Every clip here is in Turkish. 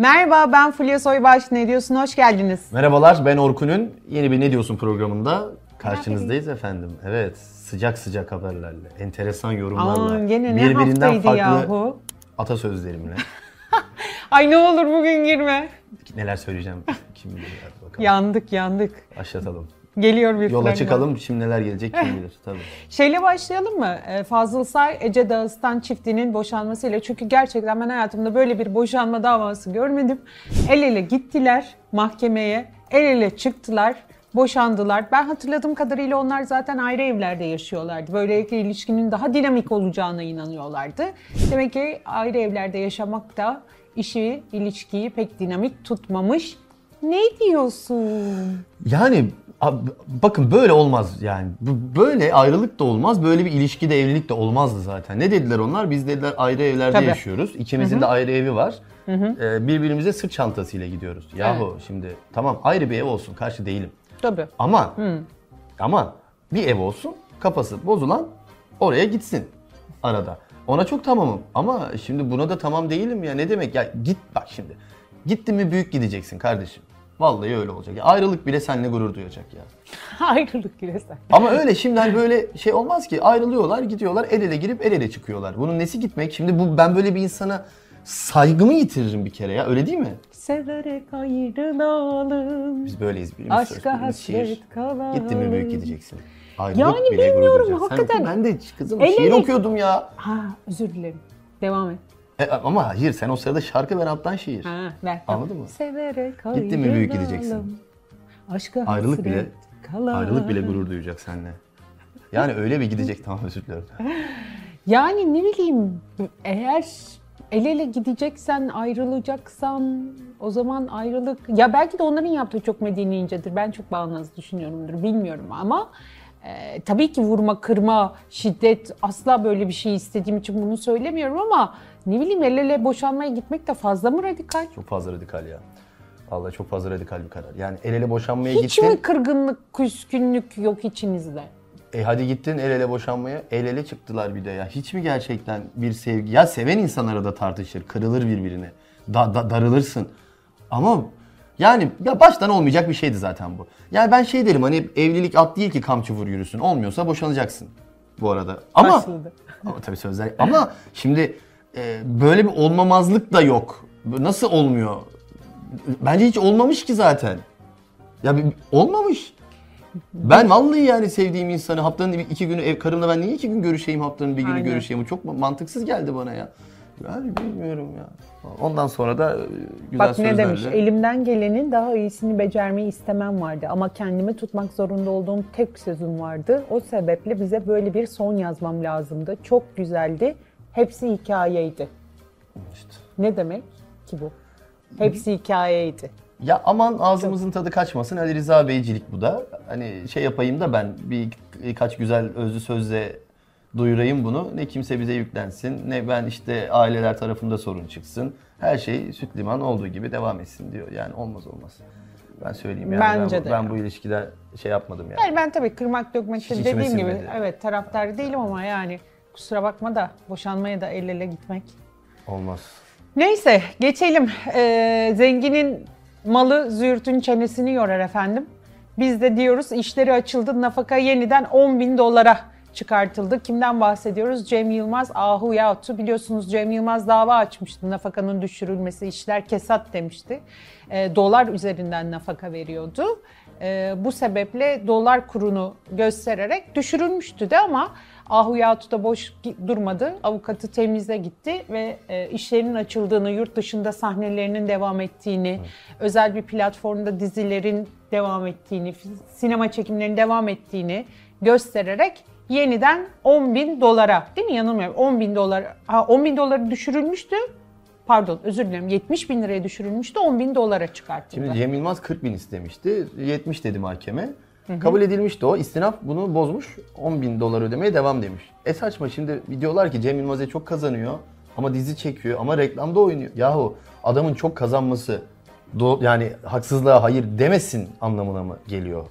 Merhaba ben Fulya Soybaş. Ne diyorsun? Hoş geldiniz. Merhabalar ben Orkun'un yeni bir Ne Diyorsun programında karşınızdayız efendim. Evet sıcak sıcak haberlerle, enteresan yorumlarla, Aa, gene ne haftaydı farklı yahu? atasözlerimle. Ay ne olur bugün girme. Neler söyleyeceğim kim bilir hadi bakalım. Yandık yandık. Başlatalım. Geliyor bir Yola fragman. çıkalım şimdi neler gelecek kim bilir tabii. Şeyle başlayalım mı? Ee, Fazıl Say, Ece Dağıstan çiftinin boşanmasıyla. Çünkü gerçekten ben hayatımda böyle bir boşanma davası görmedim. El ele gittiler mahkemeye. El ele çıktılar. Boşandılar. Ben hatırladığım kadarıyla onlar zaten ayrı evlerde yaşıyorlardı. Böylelikle ilişkinin daha dinamik olacağına inanıyorlardı. Demek ki ayrı evlerde yaşamak da işi, ilişkiyi pek dinamik tutmamış. Ne diyorsun? Yani ab- bakın böyle olmaz yani. Böyle ayrılık da olmaz, böyle bir ilişki de evlilik de olmazdı zaten. Ne dediler onlar? Biz dediler ayrı evlerde Tabii. yaşıyoruz. İkimizin de ayrı evi var. Ee, birbirimize sırt çantasıyla gidiyoruz. Yahu şimdi tamam ayrı bir ev olsun karşı değilim. Tabii. Ama ama bir ev olsun kafası bozulan oraya gitsin arada. Ona çok tamamım ama şimdi buna da tamam değilim ya ne demek ya git bak şimdi. Gittin mi büyük gideceksin kardeşim. Vallahi öyle olacak. Ya ayrılık bile seninle gurur duyacak ya. Ayrılık giresen. Ama öyle şimdi hani böyle şey olmaz ki ayrılıyorlar gidiyorlar el ele girip el ele çıkıyorlar. Bunun nesi gitmek? Şimdi bu ben böyle bir insana saygımı yitiririm bir kere ya öyle değil mi? Severek ayrılalım. Biz böyleyiz. Söz, Aşka hasret kalalım. Gittin mi büyük gideceksin. Ayrılık Yani bile gurur bilmiyorum, duyacak. Sen hakikaten. ben de kızım El şiir ele- okuyordum ya. Ha özür dilerim. Devam et. E, ama hayır sen o sırada şarkı ben alttan şiir. Ha ver. Anladın mı? Severek Gittin mi büyük gideceksin. Aşka Ayrılık bile kalalım. ayrılık bile gurur duyacak seninle. Yani öyle bir gidecek tamam özür dilerim. Yani ne bileyim eğer el ele gideceksen ayrılacaksan o zaman ayrılık ya belki de onların yaptığı çok medeni incedir. Ben çok bağnaz düşünüyorumdur bilmiyorum ama e, tabii ki vurma, kırma, şiddet asla böyle bir şey istediğim için bunu söylemiyorum ama ne bileyim el ele boşanmaya gitmek de fazla mı radikal? Çok fazla radikal ya. Vallahi çok fazla radikal bir karar. Yani el ele boşanmaya Hiç gittin. mi kırgınlık, küskünlük yok içinizde? E hadi gittin el ele boşanmaya. El ele çıktılar bir de ya. Hiç mi gerçekten bir sevgi? Ya seven insanlara da tartışır. Kırılır birbirine. Da, da- darılırsın. Ama yani ya baştan olmayacak bir şeydi zaten bu. Yani ben şey derim hani evlilik at değil ki kamçı vur yürüsün. Olmuyorsa boşanacaksın bu arada. Ama Başladı. ama tabii sözler. Ama şimdi e, böyle bir olmamazlık da yok. Nasıl olmuyor? Bence hiç olmamış ki zaten. Ya bir- olmamış. Ben vallahi yani sevdiğim insanı haftanın iki günü ev karımla ben niye iki gün görüşeyim haftanın bir günü Aynen. görüşeyim? Bu çok mantıksız geldi bana ya. Yani bilmiyorum ya. Ondan sonra da e, güzel Bak ne sözlerle. demiş? Elimden gelenin daha iyisini becermeyi istemem vardı ama kendimi tutmak zorunda olduğum tek sözüm vardı. O sebeple bize böyle bir son yazmam lazımdı. Çok güzeldi. Hepsi hikayeydi. İşte. Ne demek ki bu? Hepsi hikayeydi. Ya aman ağzımızın tadı kaçmasın Ali Rıza Beycilik bu da. Hani şey yapayım da ben bir birkaç güzel özlü sözle duyurayım bunu. Ne kimse bize yüklensin ne ben işte aileler tarafında sorun çıksın. Her şey süt liman olduğu gibi devam etsin diyor. Yani olmaz olmaz. Ben söyleyeyim yani Bence ben, de ben bu ilişkide şey yapmadım yani. Yani ben tabii kırmak Hiç içime dediğim gibi sinmedi. evet taraftar değilim ama yani kusura bakma da boşanmaya da el ele gitmek. Olmaz. Neyse geçelim. Ee, zenginin malı züğürtün çenesini yorar efendim. Biz de diyoruz işleri açıldı nafaka yeniden 10 bin dolara çıkartıldı. Kimden bahsediyoruz? Cem Yılmaz Ahu Yahut'u biliyorsunuz Cem Yılmaz dava açmıştı. Nafakanın düşürülmesi işler kesat demişti. Ee, dolar üzerinden nafaka veriyordu. Ee, bu sebeple dolar kurunu göstererek düşürülmüştü de ama Ahu Yahut da boş durmadı. Avukatı temize gitti ve e, işlerinin açıldığını, yurt dışında sahnelerinin devam ettiğini, özel bir platformda dizilerin devam ettiğini, sinema çekimlerinin devam ettiğini göstererek yeniden 10 bin dolara, değil mi yanılmıyorum, 10 bin dolar, ha 10 bin doları düşürülmüştü. Pardon özür dilerim 70 bin liraya düşürülmüştü 10 bin dolara çıkartıldı. Şimdi Cem Yılmaz 40 bin istemişti. 70 dedi mahkeme. Kabul edilmişti o. İstinaf bunu bozmuş. 10 bin dolar ödemeye devam demiş. E saçma şimdi diyorlar ki Cem Yılmaz'a çok kazanıyor. Ama dizi çekiyor ama reklamda oynuyor. Yahu adamın çok kazanması do- yani haksızlığa hayır demesin anlamına mı geliyor?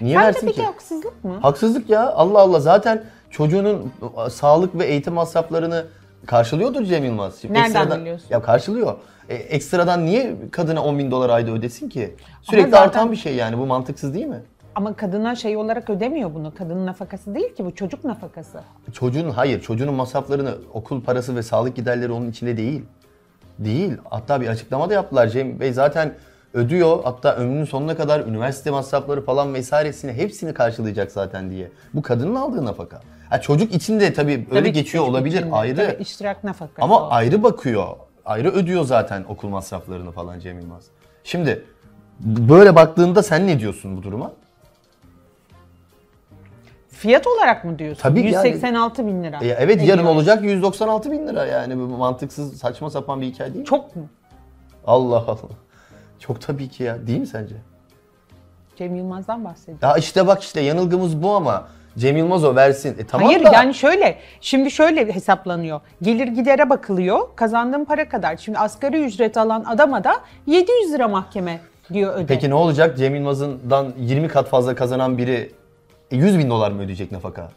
Niye Bence versin peki ki? haksızlık mı? Haksızlık ya. Allah Allah. Zaten çocuğunun sağlık ve eğitim masraflarını karşılıyordur Cem Yılmaz. Şimdi Nereden ekstradan- biliyorsun? Ya karşılıyor. E, ekstradan niye kadına 10 bin dolar ayda ödesin ki? Sürekli zaten- artan bir şey yani bu mantıksız değil mi? Ama kadına şey olarak ödemiyor bunu. Kadının nafakası değil ki bu çocuk nafakası. Çocuğun hayır çocuğunun masraflarını okul parası ve sağlık giderleri onun içinde değil. Değil. Hatta bir açıklama da yaptılar Cem Bey zaten ödüyor. Hatta ömrünün sonuna kadar üniversite masrafları falan vesairesini hepsini karşılayacak zaten diye. Bu kadının aldığı nafaka. Ha, çocuk için de tabii öyle Tabii geçiyor olabilir için de. ayrı. Tabii iştirak nafakası. Ama o. ayrı bakıyor. Ayrı ödüyor zaten okul masraflarını falan Cem Yılmaz. Şimdi böyle baktığında sen ne diyorsun bu duruma? Fiyat olarak mı diyorsun? Tabii yani- 186 bin lira. E, evet yarın Ediyor. olacak 196 bin lira yani mantıksız saçma sapan bir hikaye değil mi? Çok mu? Allah Allah. Çok tabii ki ya değil mi sence? Cem Yılmaz'dan bahsediyor. Ya işte bak işte yanılgımız bu ama Cem Yılmaz o versin. E tamam Hayır da yani şöyle, şimdi şöyle hesaplanıyor. Gelir gidere bakılıyor, kazandığın para kadar. Şimdi asgari ücret alan adama da 700 lira mahkeme diyor öde. peki ne olacak Cem Yılmaz'dan 20 kat fazla kazanan biri e, 100 bin dolar mı ödeyecek nafaka?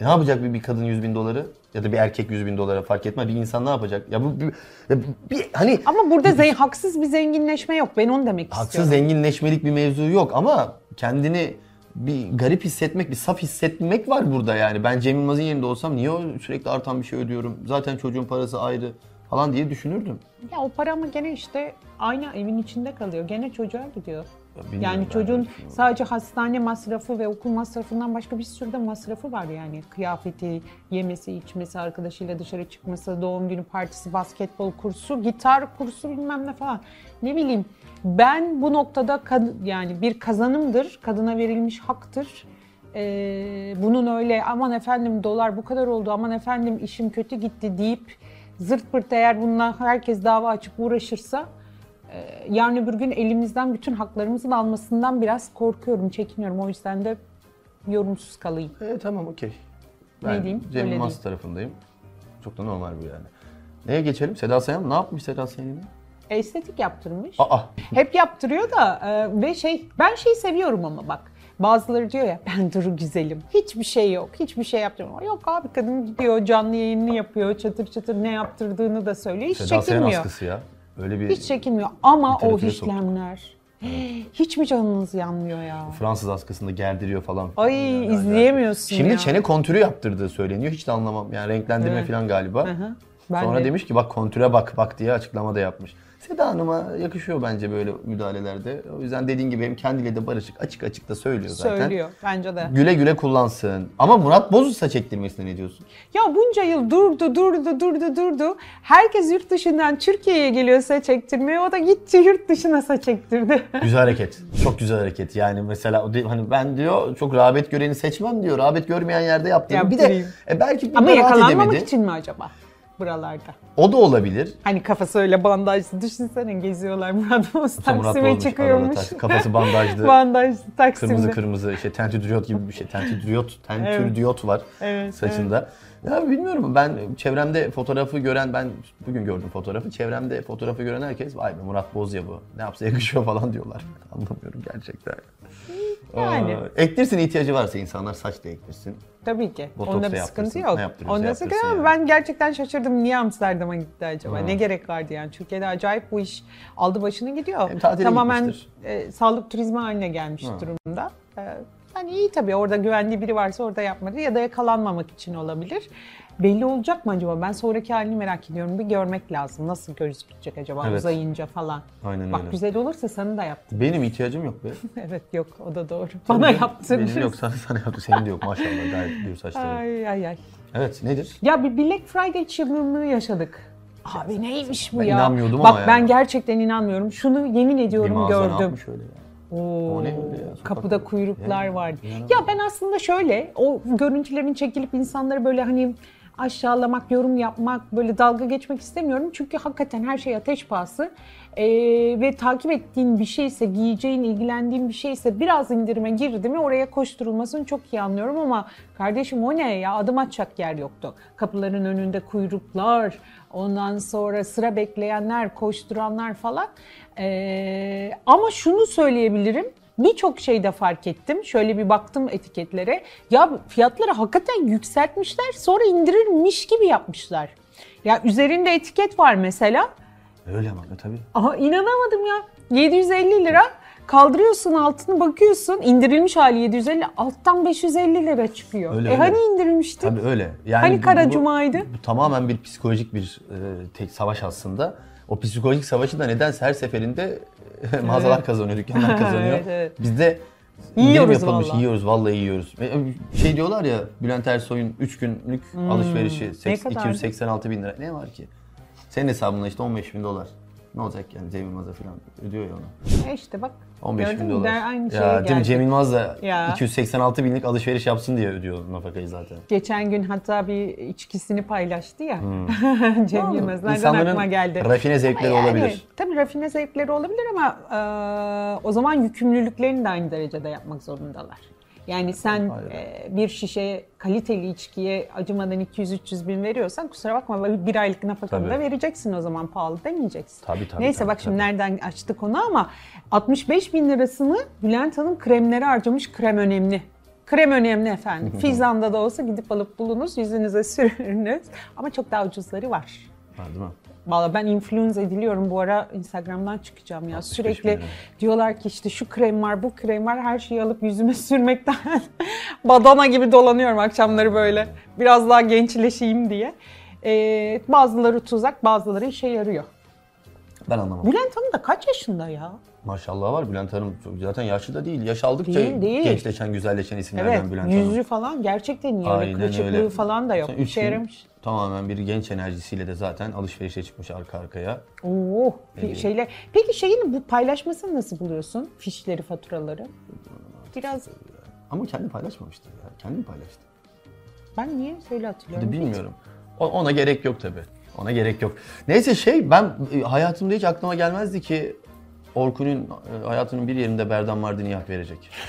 Ne yapacak bir, bir kadın 100 bin doları ya da bir erkek 100 bin dolara fark etmez bir insan ne yapacak? Ya bu bir, ya bir- hani Ama burada zen- haksız bir zenginleşme yok. Ben onu demek haksız istiyorum. zenginleşmelik bir mevzu yok ama kendini bir garip hissetmek, bir saf hissetmek var burada yani. Ben Cem Yılmaz'ın yerinde olsam niye sürekli artan bir şey ödüyorum? Zaten çocuğun parası ayrı falan diye düşünürdüm. Ya o para ama gene işte aynı evin içinde kalıyor. Gene çocuğa gidiyor. Bilmiyorum Yani ben çocuğun düşünüyorum. sadece hastane masrafı ve okul masrafından başka bir sürü de masrafı var yani. Kıyafeti, yemesi, içmesi, arkadaşıyla dışarı çıkması, doğum günü partisi, basketbol kursu, gitar kursu bilmem ne falan. Ne bileyim ben bu noktada yani bir kazanımdır, kadına verilmiş haktır. Ee, bunun öyle aman efendim dolar bu kadar oldu, aman efendim işim kötü gitti deyip zırt pırt eğer bundan herkes dava açıp uğraşırsa yarın öbür gün elimizden bütün haklarımızın almasından biraz korkuyorum, çekiniyorum. O yüzden de yorumsuz kalayım. E tamam okey. Ne Ben diyeyim? Cem Yılmaz tarafındayım. Çok da normal bu yani. Neye geçelim? Seda Sayan ne yapmış Seda Sayan'ın? Estetik yaptırmış. Aa Hep yaptırıyor da e, ve şey ben şey seviyorum ama bak. Bazıları diyor ya ben duru güzelim. Hiçbir şey yok. Hiçbir şey yaptırmıyor. Yok abi kadın gidiyor canlı yayınını yapıyor. Çatır çatır ne yaptırdığını da söylüyor. Hiç Seda Sayan çekinmiyor. askısı ya. Öyle bir Hiç çekinmiyor. Ama o Literatüre soktu. işlemler. Hiç mi canınız yanmıyor ya? Fransız askısında gerdiriyor falan. Ay Yani izleyemiyorsun Şimdi ya. çene kontürü yaptırdığı söyleniyor. Hiç de anlamam. Yani renklendirme Evet. falan galiba. Hı hı. Ben Sonra de. demiş ki bak kontüre bak bak diye açıklama da yapmış. Seda Hanım'a yakışıyor bence böyle müdahalelerde. O yüzden dediğin gibi hem kendiyle de barışık açık açık da söylüyor zaten. Söylüyor bence de. Güle güle kullansın. Ama Murat Boz'u saç ektirmesine ne diyorsun? Ya bunca yıl durdu, durdu, durdu, durdu. Herkes yurt dışından Türkiye'ye geliyor saç ektirmeye. O da gitti yurt dışına saç ektirdi. Güzel hareket. Çok güzel hareket. Yani mesela hani ben diyor çok rağbet göreni seçmem diyor. Rağbet görmeyen yerde yaptım. Bir de e, belki Ama yakalanmamak için mi acaba buralarda? O da olabilir. Hani kafası öyle bandajlı. Düşünsene geziyorlar Murat Boz Taksim'e çıkıyormuş. arada kafası bandajlı. bandajlı Taksim'de. Kırmızı kırmızı işte tentürdiyot gibi bir şey. Tentürdiyot, tentürdiyot var Evet, saçında. Ya bilmiyorum ben çevremde fotoğrafı gören ben bugün gördüm fotoğrafı. Çevremde fotoğrafı gören herkes vay be Murat Boz ya bu. Ne yapsa yakışıyor falan diyorlar. Anlamıyorum gerçekten. Yani. Aa, ektirsin ihtiyacı varsa insanlar saç da ektirsin. Tabii ki. Botoks Onda da bir sıkıntı yok. Onda sıkıntı ama yani. ben gerçekten şaşırdım. Niye Amsterdam'a gitti acaba? Ne gerek vardı yani? Türkiye'de acayip bu iş aldı başını gidiyor. Hem Tamamen gitmiştir. e, sağlık turizmi haline gelmiş Ha. durumda. E, yani iyi tabii orada güvenli biri varsa orada yapmadı ya da yakalanmamak için olabilir. Belli olacak mı acaba? Ben sonraki halini merak ediyorum. Bir görmek lazım. Nasıl gözükecek acaba Evet. uzayınca falan. Aynen Bak öyle. güzel olursa sana da yaptım. Benim ihtiyacım yok be. evet yok o da doğru. Bana Benim- yaptın. Benim yok sana, sana yaptı. Senin de yok maşallah gayet gür saçları. Ay ay ay. Evet nedir? Ya bir Black Friday çılgınlığı yaşadık. Abi neymiş bu Ben ya? inanmıyordum Bak ama ben yani. gerçekten inanmıyorum. Şunu yemin Bir ediyorum mağaza ne gördüm. yapmış öyle ya? Oo, O ne öyle ya? Sokak kapıda kuyruklar Ya, vardı. inanamıyorum. Ya ben aslında şöyle o görüntülerin çekilip insanları böyle hani aşağılamak, yorum yapmak, böyle dalga geçmek istemiyorum. Çünkü hakikaten her şey ateş pahası. Ee, ve takip ettiğin bir şeyse, giyeceğin, ilgilendiğin bir şeyse biraz indirime girdi mi oraya koşturulmasını çok iyi anlıyorum ama kardeşim o ne ya adım atacak yer yoktu. Kapıların önünde kuyruklar, ondan sonra sıra bekleyenler, koşturanlar falan. Ee, ama şunu söyleyebilirim. Birçok şeyde fark ettim. Şöyle bir baktım etiketlere. Ya fiyatları hakikaten yükseltmişler. Sonra indirilmiş gibi yapmışlar. Ya üzerinde etiket var mesela. Öyle ama tabii. Aha inanamadım ya. 750 lira kaldırıyorsun altını bakıyorsun indirilmiş hali 750 alttan 550 lira çıkıyor. Öyle, e öyle. hani indirilmişti? Tabii öyle. Yani Hani bu- Kara bu- Cuma'ydı? Bu tamamen bir psikolojik bir e, tek savaş aslında. O psikolojik savaşı da nedense her seferinde mağazalar kazanıyor, dükkanlar kazanıyor. Evet, evet. Bizde Yiyoruz indirim yapılmış, vallahi. yiyoruz vallahi yiyoruz. E, Şey diyorlar ya Bülent Ersoy'un 3 günlük alışverişi Hmm. kadardı? 286 bin lira. Ne var ki? Senin hesabında işte 15 bin dolar. Ne olacak yani Cem Yılmaz'a falan ödüyor ya onu. E işte bak. 15 gördün bin mü? dolar. Der aynı şeye ya değil mi. Cem Yılmaz da Ya. 286 binlik alışveriş yapsın diye ödüyor nafakayı zaten. Geçen gün hatta bir içkisini paylaştı ya. Cem Yılmaz. Nereden Hmm. Aklıma geldi. rafine zevkleri Yani, olabilir. Tabii rafine zevkleri olabilir ama e, o zaman yükümlülüklerini de aynı derecede yapmak zorundalar. Yani sen Aynen. e, bir şişe kaliteli içkiye acımadan 200-300 bin veriyorsan kusura bakma bir aylık nafakanı da vereceksin o zaman pahalı demeyeceksin. Tabii, tabii, Neyse tabii, bak şimdi tabii. nereden açtık onu ama 65 bin lirasını Bülent Hanım kremlere harcamış krem önemli. Krem önemli efendim. Fizan'da da olsa gidip alıp bulunuz, yüzünüze sürünüz. Ama çok daha ucuzları var. Ha, değil mi? Valla ben influence ediliyorum bu ara Instagram'dan çıkacağım ya. 65 Sürekli diyorlar ki işte şu krem var, bu krem var. Her şeyi alıp yüzüme sürmekten badana gibi dolanıyorum akşamları böyle. Biraz daha gençleşeyim diye. Ee, bazıları tuzak, bazıları işe yarıyor. Ben anlamadım. Bülent Hanım da kaç yaşında ya? Maşallah var Bülent Hanım. Zaten yaşlı da değil. Yaş aldıkça Değil, değil. gençleşen, güzelleşen isimlerden Evet, Bülent yüzü Hanım. falan gerçekten iyi. Öyle Aynen kırışıklığı öyle. falan da yok. Üç İşe gün yaramış. Tamamen bir genç enerjisiyle de zaten alışverişe çıkmış arka arkaya. Oo, fi- şeyler. Peki şeyini bu paylaşmasını nasıl buluyorsun? Fişleri, faturaları? Biraz Ama kendi paylaşmamıştır ya. Kendi mi paylaştı? ben niye söyle Bir hatırlıyorum. de bilmiyorum. O- Ona gerek yok tabii. Ona gerek yok. Neyse şey ben e, hayatımda hiç aklıma gelmezdi ki Orkun'un e, hayatının bir yerinde Berdan Mardin'i hak verecek.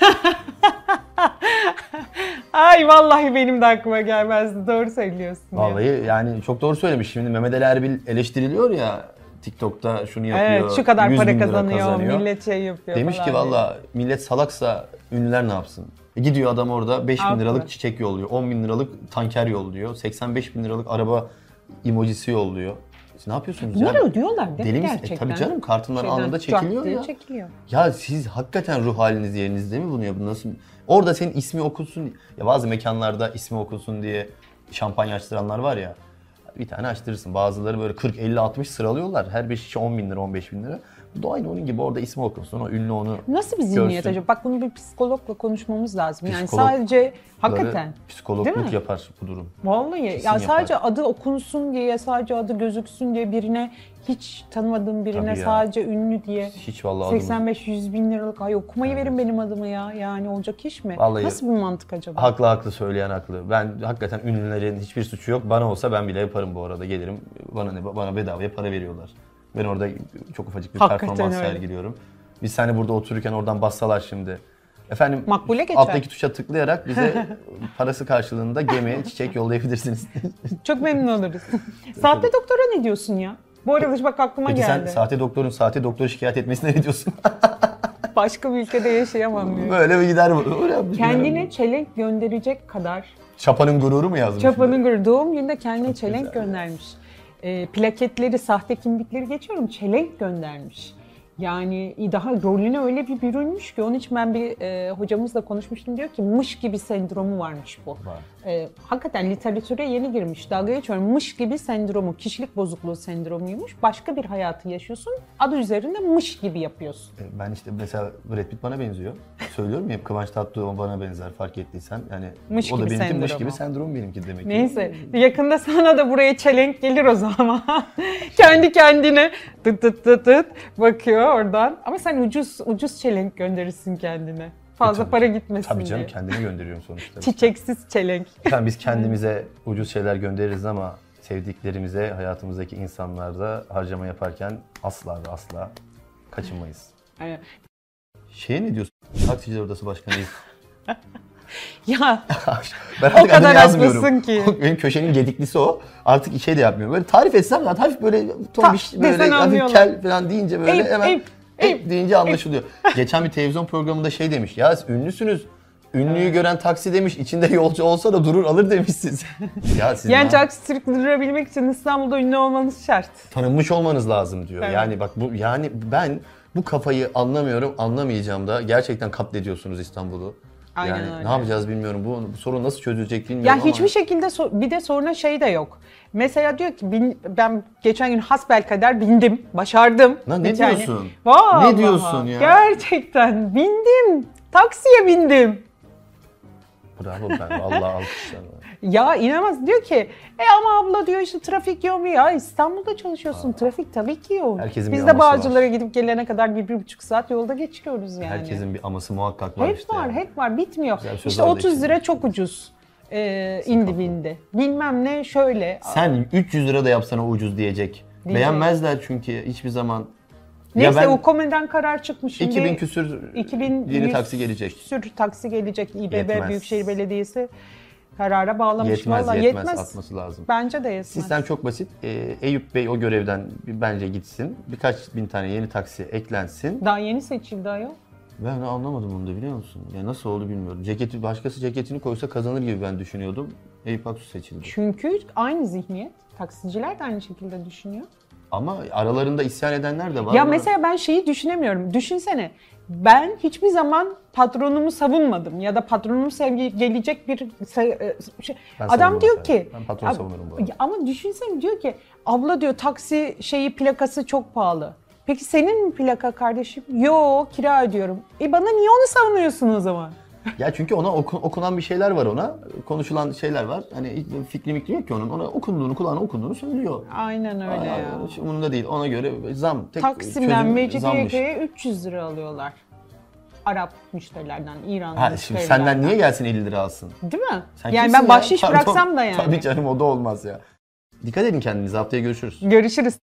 Ay vallahi benim de aklıma gelmezdi. Doğru söylüyorsun. ya. Vallahi yani çok doğru söylemiş. Şimdi Mehmet Ali Erbil eleştiriliyor ya TikTok'ta şunu yapıyor. Evet şu kadar 100 para kazanıyor, kazanıyor. millet şey yapıyor Demiş falan ki valla millet salaksa ünlüler ne yapsın? E gidiyor adam orada 5 bin liralık çiçek yolluyor, 10 bin liralık tanker yolluyor, 85 bin liralık araba emojisi yolluyor. Siz ne yapıyorsunuz Bunları ya? ödüyorlar değil Deli mi misin? E gerçekten? tabii canım, kartınlar Şeyden anında çekiliyor ya. çekiliyor. Ya siz hakikaten ruh haliniz yerinizde mi bunu yapın? Nasıl? Orada senin ismi okunsun. Ya bazı mekanlarda ismi okunsun diye şampanya açtıranlar var ya. Bir tane açtırırsın. Bazıları böyle 40, 50, 60 sıralıyorlar. Her 5 kişi 10 bin lira, 15 bin lira. Aynı onun gibi orada ismi okunsun. O ünlü onu Nasıl bir zihniyet görsün. acaba? Bak bunu bir psikologla konuşmamız lazım. Yani Psikolog- sadece hakikaten. Değil Psikologluk mi? yapar bu durum. Vallahi Kesin ya yapar. sadece adı okunsun diye, sadece adı gözüksün diye birine hiç tanımadığım birine ya. sadece ünlü diye Hiç vallahi adımız- 85-100 bin liralık ay okumayı verin benim adımı ya. Yani olacak iş mi? Vallahi- Nasıl bir mantık acaba? Haklı haklı söyleyen haklı. Ben hakikaten ünlülerin hiçbir suçu yok. Bana olsa ben bile yaparım bu arada. Gelirim bana ne bana bedavaya para veriyorlar. Ben orada çok ufacık bir Hakikaten performans öyle. sergiliyorum. Biz hani burada otururken oradan bassalar şimdi. Efendim Makbule geçer. alttaki tuşa tıklayarak bize parası karşılığında gemiye çiçek yollayabilirsiniz. Çok memnun oluruz. Sahte doktora ne diyorsun ya? Bu arada bak aklıma Peki sen geldi. sahte doktorun sahte doktoru şikayet etmesine ne diyorsun? Başka bir ülkede yaşayamam diyor. Böyle bir gider bu. Kendine çelenk gönderecek kadar Çapanın gururu mu yazmış? Çapa'nın gururu doğum gününde kendine çelenk göndermiş. Ee, plaketleri, sahte kimlikleri geçiyorum. Çelenk göndermiş. Yani daha rolüne öyle bir bürünmüş ki onun için ben bir e, hocamızla konuşmuştum diyor ki mış gibi sendromu varmış bu. Var. E, hakikaten literatüre yeni girmiş. Dalga geçiyorum. Mış gibi sendromu, kişilik bozukluğu sendromuymuş. Başka bir hayatı yaşıyorsun. Adı üzerinde mış gibi yapıyorsun. E, Ben işte mesela Brad Pitt bana benziyor. Söylüyorum ya hep Kıvanç Tatlıtuğ bana benzer fark ettiysen. Yani Mış o da benimki mış sendromu. gibi sendrom benimki demek ki. Neyse yakında sana da buraya çelenk gelir o zaman. Kendi kendine tıt tıt tıt tıt bakıyor oradan. Ama sen ucuz ucuz çelenk gönderirsin kendine. Fazla E, tabii para canım. gitmesin Tabii canım diye. kendime gönderiyorum sonuçta. Çiçeksiz çelenk. Efendim biz kendimize ucuz şeyler göndeririz ama sevdiklerimize, hayatımızdaki insanlarda harcama yaparken asla ve asla kaçınmayız. Aynen. Şeye ne diyorsun? Taksiciler Odası Başkanıyız. ya ben O artık adını kadar yazmıyorum. ki. Benim köşenin gediklisi o. Artık şey de yapmıyorum. Böyle tarif etsem zaten hafif böyle tombiş, desen böyle hafif kel falan deyince böyle Eyüp, hemen Eyüp, Eyüp deyince anlaşılıyor. Geçen bir televizyon programında şey demiş. Ya ünlüsünüz. Ünlüyü gören taksi demiş, içinde yolcu olsa da durur alır demiş siz. ya siz Yani taksi sürdürebilmek için İstanbul'da ünlü olmanız şart. tanınmış olmanız lazım diyor. Evet. Yani bak bu yani ben bu kafayı anlamıyorum, anlamayacağım da gerçekten katlediyorsunuz İstanbul'u. Aynen yani öyle. ne yapacağız bilmiyorum. Bu, bu sorun nasıl çözülecek Ya bilmiyorum ama. hiçbir şekilde so- bir de sonra şey de yok. Mesela diyor ki bin- ben geçen gün hasbelkader bindim, başardım. Lan ne Geçen diyorsun? Vallahi. Ne diyorsun ya? Gerçekten bindim. Taksiye bindim. Bravo ben vallahi alkışlarım. Ya inanamaz diyor ki e ama abla diyor işte trafik yoğun ya İstanbul'da çalışıyorsun trafik tabii ki yoğun. Herkesin bir Biz de aması var. Bağcılar'a gidip gelene kadar bir, bir buçuk saat yolda geçiriyoruz yani. Herkesin bir aması muhakkak var Hep işte. var, yani. hep var. Bitmiyor. İşte sözler de 30 içinde. lira çok ucuz. Ee, indi bindi. Bilmem ne şöyle. Sen 300 lira da yapsan o ucuz diyecek. Diyecek. Beğenmezler çünkü hiçbir zaman. Neyse ben o komeden karar çıkmış. Şimdi 2000 küsür 2100 yeni taksi gelecek. Küsür taksi gelecek. İBB Yetmez. Büyükşehir Belediyesi karara bağlamış. Yetmez, Vallahi yetmez, yetmez. atması lazım. Bence de yetmez. Sistem çok basit. Ee, Eyüp Bey o görevden bence gitsin. Birkaç bin tane yeni taksi eklensin. Daha yeni seçildi ayol. Ben anlamadım onu da biliyor musun? Ya nasıl oldu bilmiyorum. Ceketi başkası ceketini koysa kazanır gibi ben düşünüyordum. Eyüp Aksu seçildi. Çünkü aynı zihniyet. Taksiciler de aynı şekilde düşünüyor. Ama aralarında isyan edenler de var. Ya ama- mesela ben şeyi düşünemiyorum. Düşünsene. Ben hiçbir zaman patronumu savunmadım ya da patronumu sevgi gelecek bir e, şey. Ben Adam diyor ki Ben patronu savunurum bu arada. Ama düşünsene diyor ki abla diyor taksi şeyi plakası çok pahalı. Peki senin mi plaka kardeşim? Yo kira ödüyorum. E bana niye onu savunuyorsun o zaman? Ya çünkü ona oku- okunan bir şeyler var ona. Konuşulan şeyler var. Hani fikri mikri yok ki onun. Ona okunduğunu, kulağına okunduğunu söylüyor. Aynen öyle Aa, ya. Hiç umurunda değil. Ona göre zam. Tek Taksim'den Mecidiyeköy'e zammış. 300 lira alıyorlar. Arap müşterilerden, İranlı Ha, şimdi müşterilerden. senden niye gelsin 50 lira alsın? Değil mi? Sen yani ben ya? bahşiş Pardon. bıraksam da yani. Tabii canım o da olmaz ya. Dikkat edin kendinize. Haftaya görüşürüz. Görüşürüz.